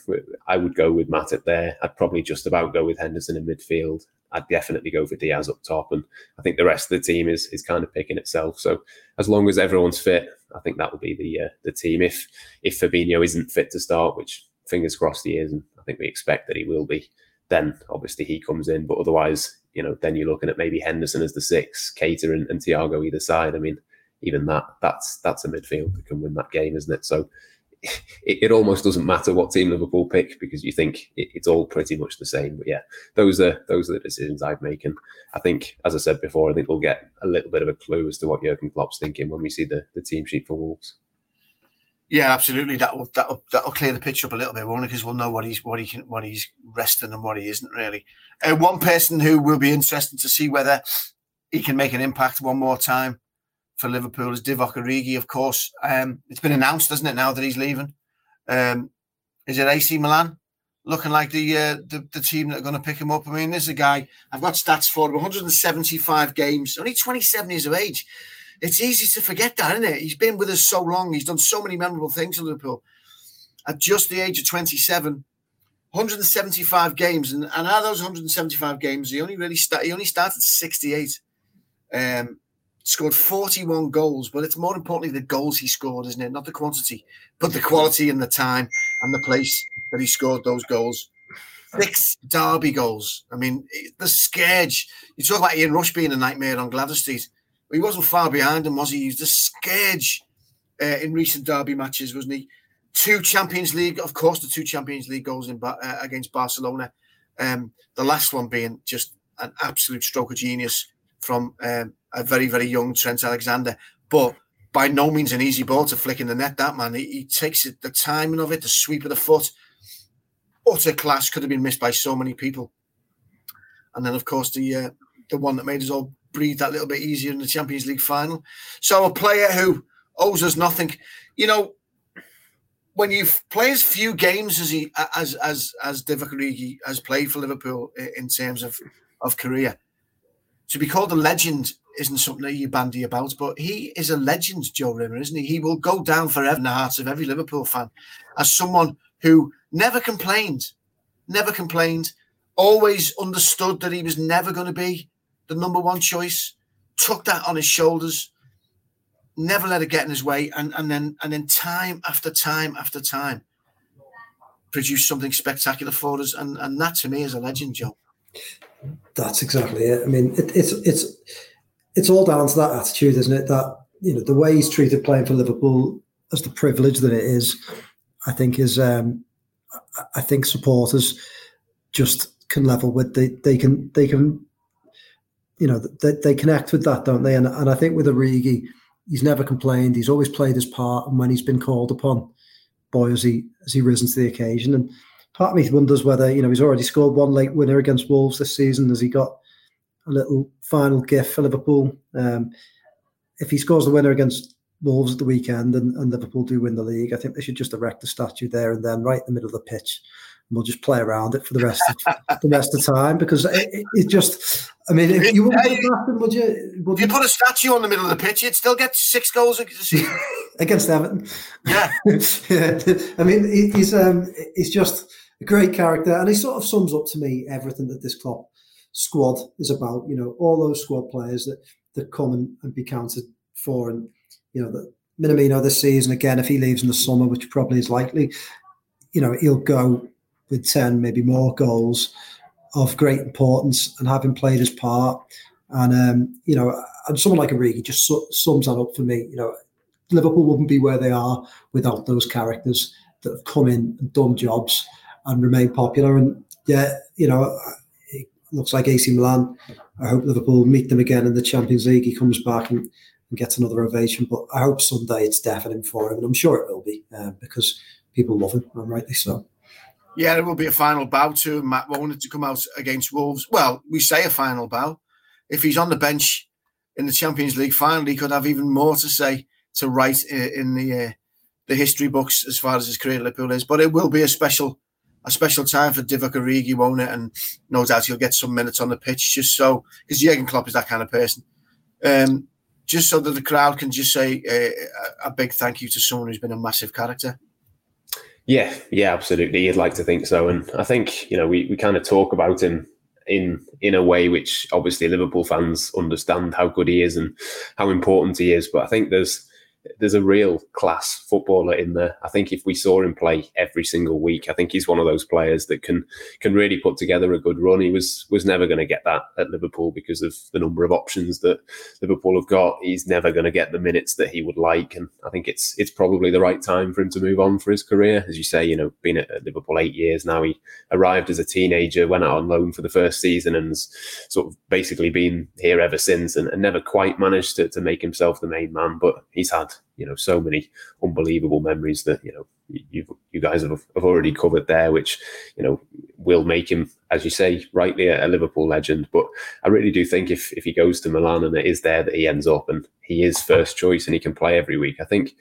I would go with Matip there. I'd probably just about go with Henderson in midfield. I'd definitely go for Diaz up top, and I think the rest of the team is is kind of picking itself. So as long as everyone's fit, I think that will be the uh, the team. If if Fabinho isn't fit to start, which fingers crossed he is, and I think we expect that he will be, then obviously he comes in. But otherwise, you know, then you're looking at maybe Henderson as the six, Keita and, and Thiago either side. I mean, even that that's that's a midfield that can win that game, isn't it? So it, it, almost doesn't matter what team Liverpool pick because you think it, it's all pretty much the same. But yeah, those are those are the decisions I'd make, and I think, as I said before, I think we'll get a little bit of a clue as to what Jurgen Klopp's thinking when we see the, the team sheet for Wolves. Yeah, absolutely. That will that will that'll clear the picture up a little bit, won't it? Because we'll know what he's what he can what he's resting and what he isn't really. Uh, one person who will be interested to see whether he can make an impact one more time for Liverpool is Divock Origi, of course. Um, it's been announced, hasn't it, now that he's leaving? Um, is it AC Milan? Looking like the, uh, the, the team that are going to pick him up. I mean, there's a guy I've got stats for 175 games, only 27 years of age. It's easy to forget that, isn't it? He's been with us so long. He's done so many memorable things in Liverpool. At just the age of 27, 175 games, and, and out of those 175 games, he only really he only started 68. Um, scored 41 goals, but it's more importantly the goals he scored, isn't it? Not the quantity, but the quality and the time and the place that he scored those goals. Six derby goals. I mean, the scourge. You talk about Ian Rush being a nightmare on Gwladys Street. He wasn't far behind him, was he? He was the scourge uh, in recent derby matches, wasn't he? Two Champions League, of course, the two Champions League goals in uh, against Barcelona. Um, the last one being just an absolute stroke of genius from um, a very, very young Trent Alexander. But by no means an easy ball to flick in the net, that man. He, he takes it, the timing of it, the sweep of the foot, utter class, could have been missed by so many people. And then, of course, the uh, the one that made us all breathe that little bit easier in the Champions League final. So a player who owes us nothing. You know, when you play as few games as he as as as Divock Origi has played for Liverpool in terms of of career, to be called a legend isn't something that you bandy about, but he is a legend, Joe Rimmer, isn't he? He will go down forever in the hearts of every Liverpool fan as someone who never complained, never complained, always understood that he was never going to be the number one choice, took that on his shoulders, never let it get in his way, and, and then and then time after time after time produced something spectacular for us. And, and that to me is a legend, Joe. That's exactly it. I mean, it, it's it's it's all down to that attitude, isn't it? That you know the way he's treated playing for Liverpool as the privilege that it is. I think is um, I think supporters just can level with they they can they can you know they, they connect with that, don't they? And and I think with Origi, he's never complained. He's always played his part, and when he's been called upon, boy, has he has he risen to the occasion. And part of me wonders whether you know he's already scored one late winner against Wolves this season. Has he got a little final gift for Liverpool? Um, if he scores the winner against Wolves at the weekend and, and, Liverpool do win the league, I think they should just erect a statue there and then, right in the middle of the pitch, and we'll just play around it for the rest of the rest of time because it, it, it just. I mean, if you wouldn't put Grafton, would you? Would you put a statue on the middle of the pitch, you'd still get six goals against Everton. Yeah, yeah. I mean, he's um, he's just a great character, and he sort of sums up to me everything that this club squad is about. You know, all those squad players that that come and, and be counted for, and you know that Minamino this season again, if he leaves in the summer, which probably is likely, you know, he'll go with 10, maybe more goals of great importance and having played his part. And, um, you know, and someone like Origi just su- sums that up for me. You know, Liverpool wouldn't be where they are without those characters that have come in and done jobs and remain popular. And yeah, you know, it looks like AC Milan. I hope Liverpool meet them again in the Champions League. He comes back and and gets another ovation. But I hope someday it's deafening for him, and I'm sure it will be uh, because people love him, and rightly so. Yeah, it will be a final bow to Matt wanted to come out against Wolves. Well, we say a final bow. If he's on the bench in the Champions League final, he could have even more to say to write in the uh, the history books as far as his career at Liverpool is. But it will be a special a special time for Divock Origi, won't it? And no doubt he'll get some minutes on the pitch just so because Jurgen Klopp is that kind of person. Um, just so that the crowd can just say uh, a big thank you to someone who's been a massive character. Yeah, yeah, absolutely. You'd like to think so, and I think you know we, we kind of talk about him in in a way which obviously Liverpool fans understand how good he is and how important he is. But I think there's there's a real class footballer in there. I think if we saw him play every single week, I think he's one of those players that can can really put together a good run. He was was never going to get that at Liverpool because of the number of options that Liverpool have got. He's never going to get the minutes that he would like, and I think it's it's probably the right time for him to move on for his career. As you say, you know, been at Liverpool eight years now. He arrived as a teenager, went out on loan for the first season, and sort of basically been here ever since, and, and never quite managed to, to make himself the main man. But he's had you know so many unbelievable memories that you know you you guys have, have already covered there, which you know will make him, as you say, rightly a, a, Liverpool legend. But I really do think if if he goes to Milan and it is there that he ends up and he is first choice and he can play every week, I think.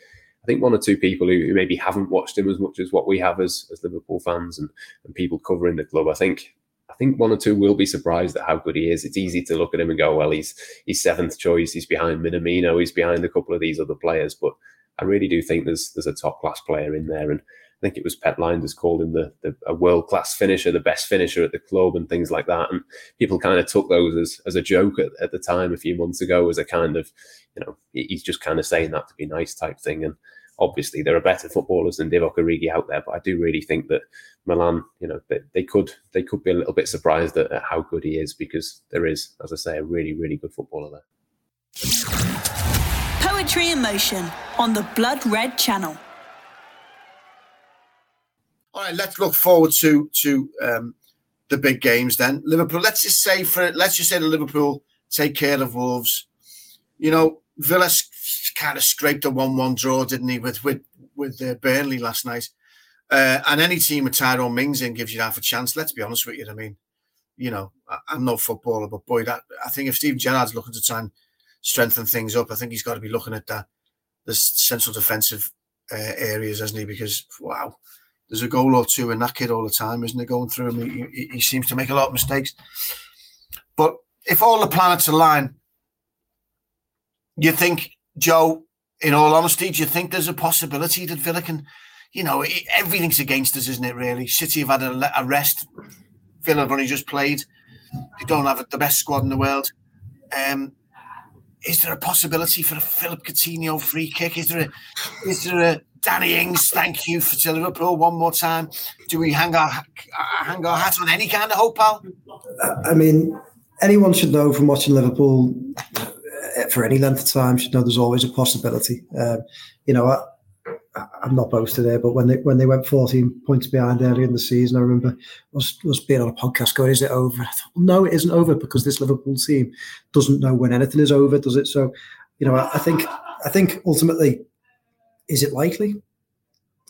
I think one or two people who, who maybe haven't watched him as much as what we have as, as Liverpool fans and, and people covering the club, I think I think one or two will be surprised at how good he is. It's easy to look at him and go, well, he's he's seventh choice. He's behind Minamino. He's behind a couple of these other players. But I really do think there's there's a top class player in there. And I think it was Pep Lijnders called him the, the a world class finisher, the best finisher at the club, and things like that. And people kind of took those as as a joke at, at the time a few months ago, as a kind of, you know, he's just kind of saying that to be nice type thing. And obviously there are better footballers than Divock Origi out there, but I do really think that Milan, you know, they, they could they could be a little bit surprised at, at, how good he is because there is, as I say, a really really good footballer there. Poetry in motion on the Blood Red Channel. All right, let's look forward to to um, the big games then. Liverpool. Let's just say for let's just say the Liverpool take care of Wolves. You know, Villa kind of scraped a one-one draw, didn't he, with with with uh, Burnley last night? Uh, and any team with Tyrone Mings in gives you half a chance. Let's be honest with you. I mean, you know, I, am no footballer, but boy, that I think if Steven Gerrard's looking to try and strengthen things up, I think he's got to be looking at that the central defensive uh, areas, hasn't he? Because wow, there's a goal or two in that kid all the time, isn't it? Going through him, he, he, he seems to make a lot of mistakes. But if all the planets align, you think Joe, in all honesty, do you think there's a possibility that Villa can, you know, everything's against us, isn't it, really? City have had a, a rest. Villa have only just played. They don't have the best squad in the world. Um, is there a possibility for a Philippe Coutinho free kick? Is there a, is there a Danny Ings thank you for to Liverpool one more time? Do we hang our hang our hat on any kind of hope, pal? I mean, anyone should know from watching Liverpool for any length of time should know there's always a possibility. Um, you know, I, am not boasting there, but when they when they went 14 points behind early in the season, I remember was being on a podcast going, "Is it over?" I thought, well, "No, it isn't over because this Liverpool team doesn't know when anything is over, does it?" So, you know, I, I think I think ultimately, is it likely?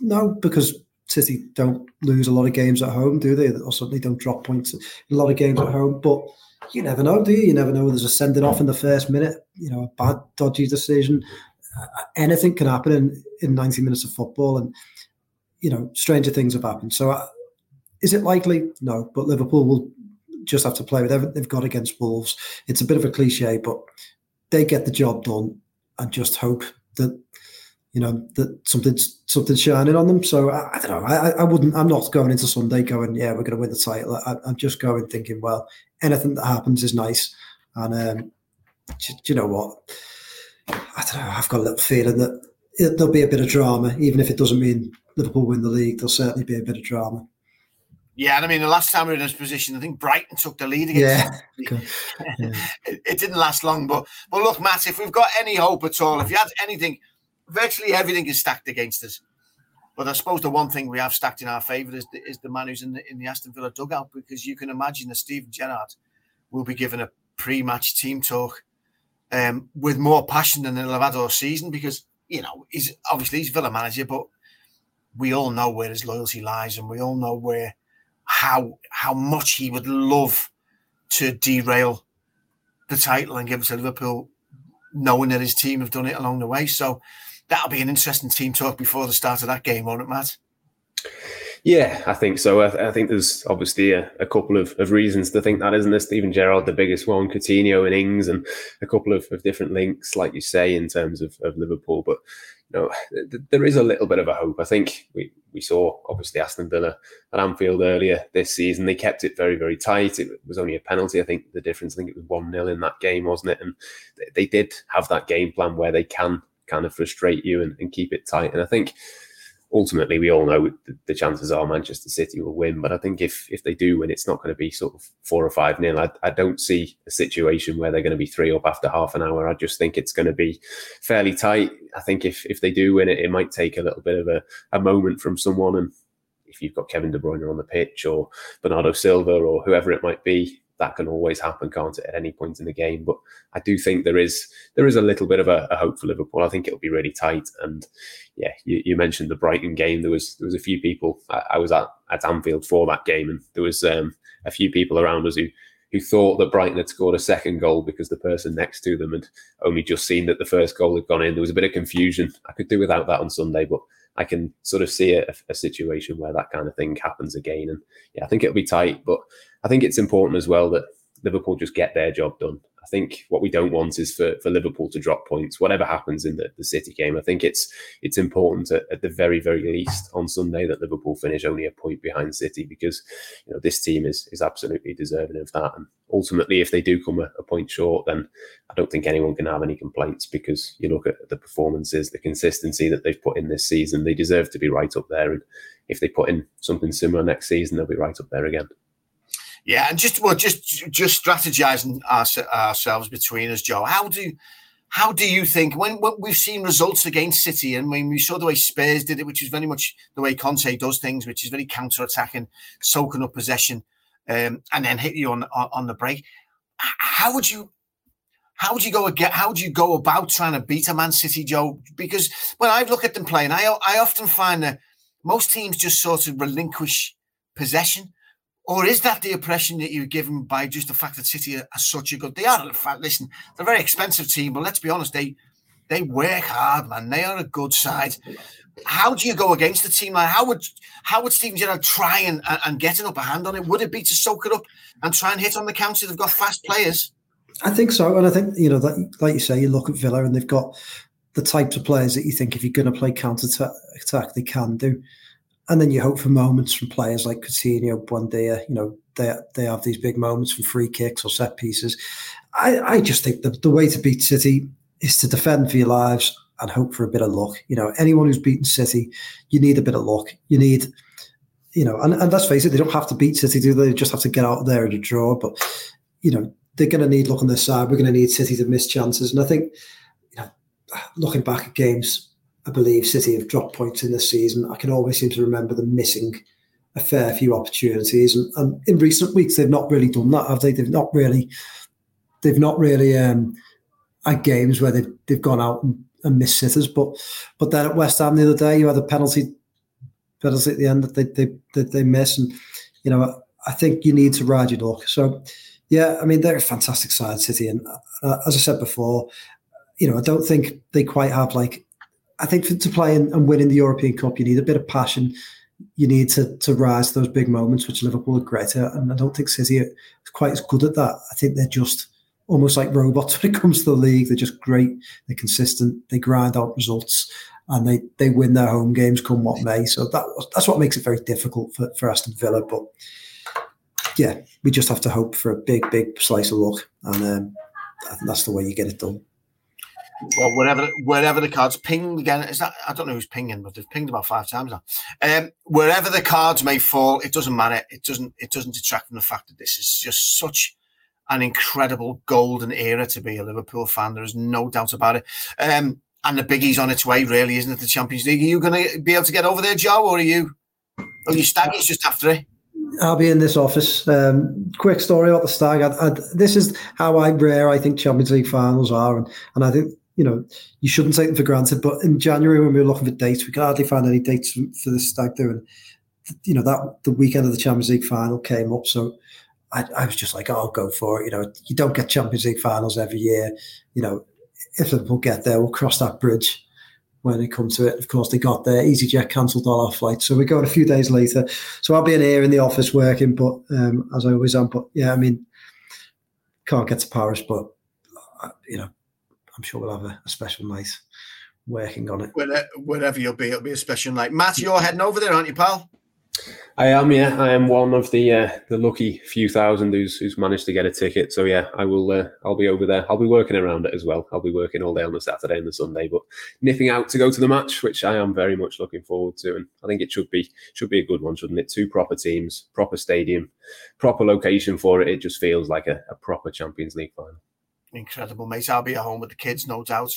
No, because City don't lose a lot of games at home, do they? Or certainly don't drop points in a lot of games at home, but you never know, do you? You never know. There's a sending off in the first minute, you know, a bad, dodgy decision. Uh, anything can happen in, in 90 minutes of football. And, you know, stranger things have happened. So, uh, Is it likely? No, but Liverpool will just have to play with everything they've got against Wolves. It's a bit of a cliche, but they get the job done and just hope that you know that something's something's shining on them. So I, I don't know. I, I wouldn't. I'm not going into Sunday going, yeah, we're going to win the title. I, am just going thinking, well, anything that happens is nice. And um, do, do you know what? I don't know. I've got a little feeling that it, there'll be a bit of drama, even if it doesn't mean Liverpool win the league. There'll certainly be a bit of drama. Yeah, and I mean, the last time we were in this position, I think Brighton took the lead against. Yeah, yeah. it, it, didn't last long, but but look, Matt, if we've got any hope at all, if you had anything, virtually everything is stacked against us. But I suppose the one thing we have stacked in our favour is the, is the man who's in the, in the Aston Villa dugout, because you can imagine that Steven Gerrard will be given a pre-match team talk um, with more passion than all season, because you know he's obviously he's Villa manager, but we all know where his loyalty lies, and we all know where how how much he would love to derail the title and give it to Liverpool, knowing that his team have done it along the way. So that'll be an interesting team talk before the start of that game, won't it, Matt? Yeah, I think so. I, I think there's obviously a, a, couple of, of reasons to think that, isn't there? Steven Gerrard, the biggest one, Coutinho and Ings, and a couple of, of different links, like you say, in terms of, of Liverpool. But you know, th- there is a little bit of a hope. I think we, we saw obviously Aston Villa at Anfield earlier this season. They kept it very, very tight. It was only a penalty. I think the difference, I think it was 1 0 in that game, wasn't it? And they did have that game plan where they can kind of frustrate you and, and keep it tight. And I think ultimately we all know the, chances are Manchester City will win. But I think if if they do win, it's not going to be sort of four or five nil. I, I don't see a situation where they're going to be three up after half an hour. I just think it's going to be fairly tight. I think if if they do win it, it might take a little bit of a, a moment from someone and. If you've got Kevin De Bruyne on the pitch or Bernardo Silva or whoever it might be, that can always happen, can't it, at any point in the game? But I do think there is there is a little bit of a, a hope for Liverpool. I think it'll be really tight. And yeah, you, you, mentioned the Brighton game. There was there was a few people. I, I was at, at Anfield for that game, and there was um, a few people around us who who thought that Brighton had scored a second goal because the person next to them had only just seen that the first goal had gone in. There was a bit of confusion. I could do without that on Sunday, but I can sort of see a, a, situation where that kind of thing happens again. And yeah, I think it'll be tight, but I think it's important as well that Liverpool just get their job done. I think what we don't want is for, for Liverpool to drop points, whatever happens in the, the City game. I think it's it's important at, at the very, very least on Sunday that Liverpool finish only a point behind City because you know this team is is absolutely deserving of that. And ultimately, if they do come a, a point short, then I don't think anyone can have any complaints because you look at the performances, the consistency that they've put in this season, they deserve to be right up there. And if they put in something similar next season, they'll be right up there again. Yeah, and just well, just just strategizing our, ourselves between us, Joe. How do how do you think when, when we've seen results against City and when we saw the way Spurs did it, which is very much the way Conte does things, which is very counter-attacking, soaking up possession, um, and then hit you on, on, the break. How would you how would you go again? How would you go about trying to beat a Man City, Joe? Because when I look at them playing, I I often find that most teams just sort of relinquish possession. Or is that the impression that you're given by just the fact that City are, such a good? They are. In fact, listen, they're a very expensive team, but let's be honest, they they work hard, man. They are a good side. How do you go against a team like how would how would Steven Gerrard try and, and get an upper hand on it? Would it be to soak it up and try and hit on the counter? They've got fast players. I think so, and I think you know that, like you say, you look at Villa and they've got the types of players that you think if you're going to play counter attack, they can do and then you hope for moments from players like Coutinho, Buendia. You know, they they have these big moments from free kicks or set pieces. I, I just think the, the way to beat City is to defend for your lives and hope for a bit of luck. You know, anyone who's beaten City, you need a bit of luck. You need, you know, and, and let's face it, they don't have to beat City, do they? they just have to get out there and draw. But, you know, they're going to need luck on their side. We're going to need City to miss chances. And I think, you know, looking back at games I believe City have dropped points in this season. I can always seem to remember them missing a fair few opportunities, and, and in recent weeks they've not really done that, have they? They've not really, they've not really um, had games where they've, they've gone out and, and missed sitters. But but then at West Ham the other day, you had a penalty penalty at the end that they they that they miss, and you know I think you need to ride your luck. So yeah, I mean they're a fantastic side, City, and uh, as I said before, you know I don't think they quite have like I think to play and, and win in the European Cup, you need a bit of passion. you need to to rise to those big moments, which Liverpool are great at, and I don't think City are quite as good at that. I think they're just almost like robots when it comes to the league. They're just great. They're consistent. They grind out results, and they they win their home games come what may. So that that's what makes it very difficult for, for Aston Villa. But yeah, we just have to hope for a big big slice of luck, and um, that's the way you get it done. Well, wherever wherever the cards ping again, is that I don't know who's pinging, but they've pinged about five times now. Um, wherever the cards may fall, it doesn't matter. It doesn't it doesn't detract from the fact that this is just such an incredible golden era to be a Liverpool fan. There is no doubt about it. Um, and the biggie's on its way, really, isn't it? The Champions League. Are you going to be able to get over there, Joe, or are you? Are you stag's just after it? I'll be in this office. Um, quick story about the stag. I, I, this is how I rare I think Champions League finals are, and, and I think you know, you shouldn't take them for granted. But in January, when we were looking for dates, we could hardly find any dates for the stag do. And, you know, that the weekend of the Champions League final came up. So I, I, was just like, oh, I'll go for it. You know, you don't get Champions League finals every year. You know, if Liverpool get there, we'll cross that bridge when it comes to it. Of course, they got there. EasyJet cancelled all our flights. So we're going a few days later. So I'll be in here in the office working, but um, as I always am. But yeah, I mean, can't get to Paris, but, uh, you know, I'm sure we'll have a, a special night working on it. Wherever you'll be, it'll be a special night. Matt, you're heading over there, aren't you, pal? I am, yeah. I am one of the uh, the lucky few thousand who's who's managed to get a ticket. So yeah, I will. Uh, I'll be over there. I'll be working around it as well. I'll be working all day on the Saturday and the Sunday, but nipping out to go to the match, which I am very much looking forward to. And I think it should be should be a good one, shouldn't it? Two proper teams, proper stadium, proper location for it. It just feels like a, a proper Champions League final incredible, mate. I'll be at home with the kids, no doubt,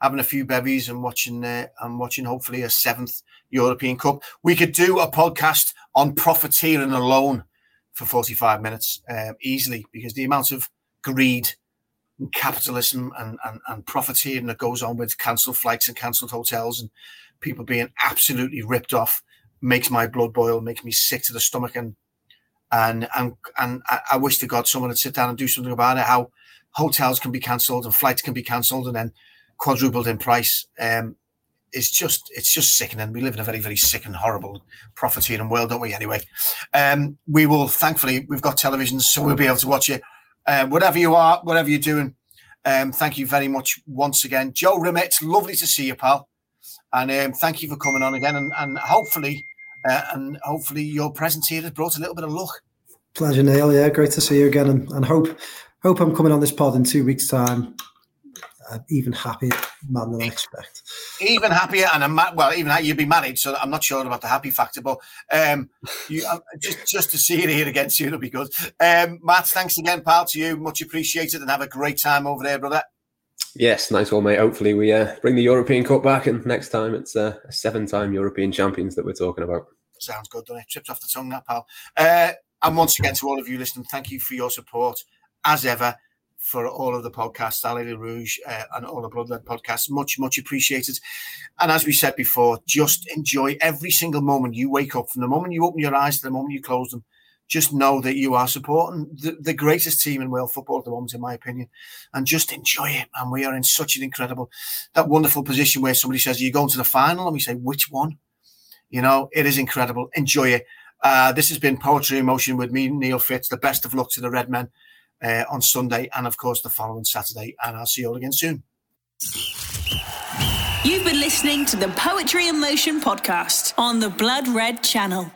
having a few bevies and watching uh, and watching hopefully a seventh European Cup. We could do a podcast on profiteering alone for 45 minutes uh, easily because the amount of greed and capitalism and, and, and profiteering that goes on with cancelled flights and cancelled hotels and people being absolutely ripped off makes my blood boil, makes me sick to the stomach and and and and I wish to God someone would sit down and do something about it. How hotels can be cancelled and flights can be cancelled and then quadrupled in price. Um, it's just it's just sickening. We live in a very very sick and horrible profiteering world, don't we? Anyway, um, we will thankfully we've got televisions, so we'll be able to watch it. Uh, whatever you are, whatever you're doing, um, thank you very much once again, Joe Rimmer. Lovely to see you, pal, and um, thank you for coming on again. And, and hopefully, uh, and hopefully your presence here has brought a little bit of luck. Pleasure, Neil. Yeah, great to see you again, and, and hope hope I'm coming on this pod in two weeks' time. I'm even happier man than I expect. Even happier, and I'm ma- well. Even you'd be married, so I'm not sure about the happy factor. But um, you um, just just to see it here against you, it'll be good. Um, Matt, thanks again, pal. To you, much appreciated, and have a great time over there, brother. Yes, nice one, mate. Hopefully, we uh, bring the European Cup back, and next time it's uh, a seven-time European champions that we're talking about. Sounds good, doesn't it? Tripped off the tongue, that pal. Uh, and once again, to all of you listening, thank you for your support as ever, for all of the podcasts, Ali Rouge uh, and all the Blood Red podcasts. Much, much appreciated. And as we said before, just enjoy every single moment you wake up from the moment you open your eyes to the moment you close them. Just know that you are supporting the, the greatest team in world football at the moment, in my opinion, and just enjoy it. And we are in such an incredible, that wonderful position where somebody says, You're you going to the final? And we say, Which one? You know, it is incredible. Enjoy it. Uh, this has been Poetry in Motion with me, Neil Fitz. The best of luck to the Red Men uh, on Sunday and, of course, the following Saturday. And I'll see you all again soon. You've been listening to the Poetry in Motion podcast on the Blood Red channel.